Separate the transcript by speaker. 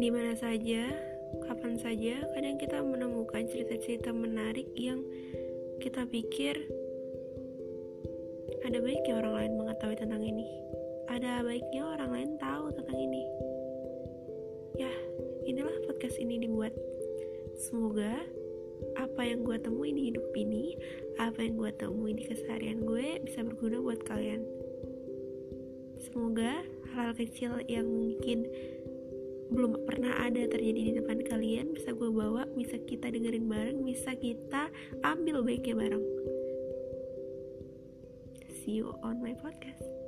Speaker 1: di mana saja, kapan saja, kadang kita menemukan cerita-cerita menarik yang kita pikir ada baiknya orang lain mengetahui tentang ini. Ada baiknya orang lain tahu tentang ini. Ya, inilah podcast ini dibuat. Semoga apa yang gue temui di hidup ini, apa yang gue temui di keseharian gue bisa berguna buat kalian. Semoga hal-hal kecil yang mungkin belum pernah ada terjadi di depan kalian bisa gue bawa bisa kita dengerin bareng bisa kita ambil baiknya bareng. See you on my podcast